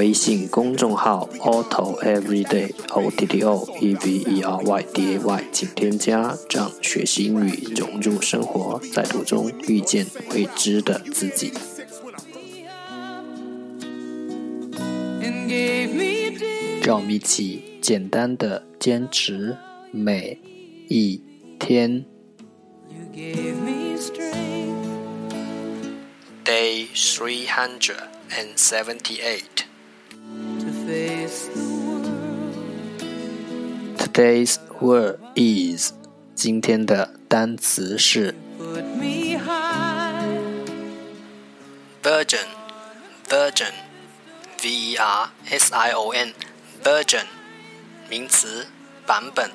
微信公众号 Otto Everyday O T T O E V E R Y D A Y，请添加，让学习英语融入生活，在途中遇见未知的自己。让我们一起简单的坚持每一天。Day three hundred and seventy-eight. Today's word is 今天的单词是 version version v e r s i o n version 名词版本。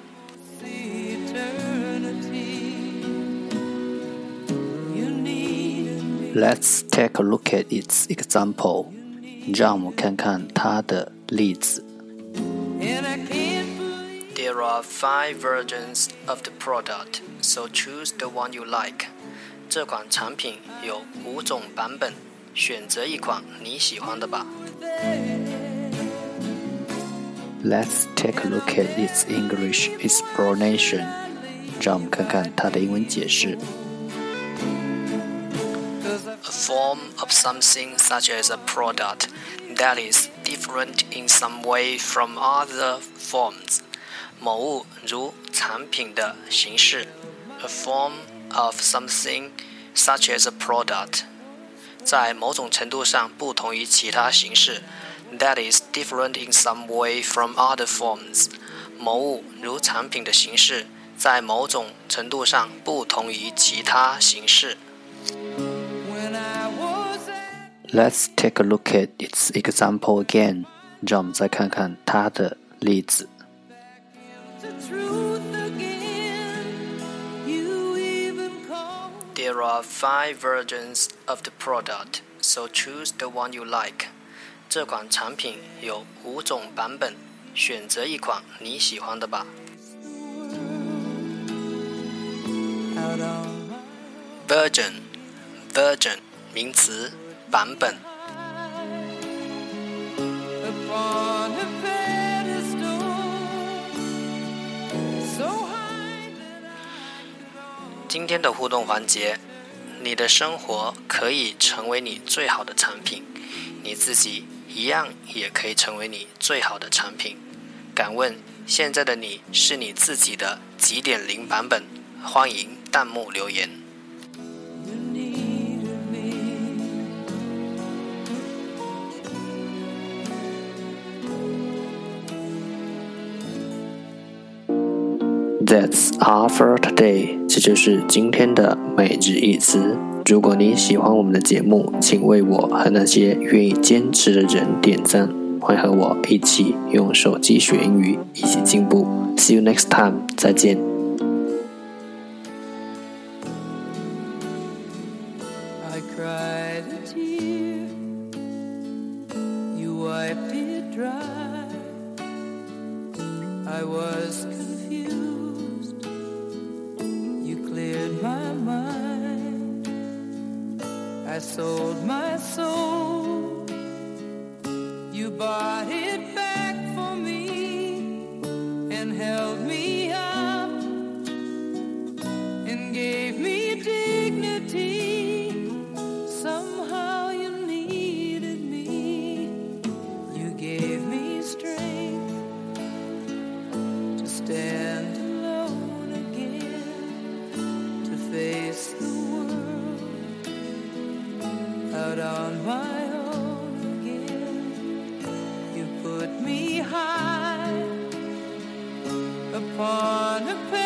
Let's take a look at its example. 让我们看看它的例子。There are five versions of the product, so choose the one you like. 这款产品有五种版本，选择一款你喜欢的吧。Let's take a look at its English explanation. 让我们看看它的英文解释。 A form of something such as a product that is different in some way from other forms. 某物如产品的形式，a form of something such as a product，在某种程度上不同于其他形式，that is different in some way from other forms。某物如产品的形式，在某种程度上不同于其他形式。 Let's take a look at its example again there are five versions of the product, so choose the one you like. 这款产品有五种版本，选择一款你喜欢的吧。Version, version 名词。版本。今天的互动环节，你的生活可以成为你最好的产品，你自己一样也可以成为你最好的产品。敢问现在的你是你自己的几点零版本？欢迎弹幕留言。That's all for today。这就是今天的每日一词。如果你喜欢我们的节目，请为我和那些愿意坚持的人点赞。欢迎和我一起用手机学英语，一起进步。See you next time。再见。I cried to you。you wipe it dry。I was confused sold my soul. You bought it back for me and held me up and gave me dignity. Somehow you needed me. You gave me strength to stand upon a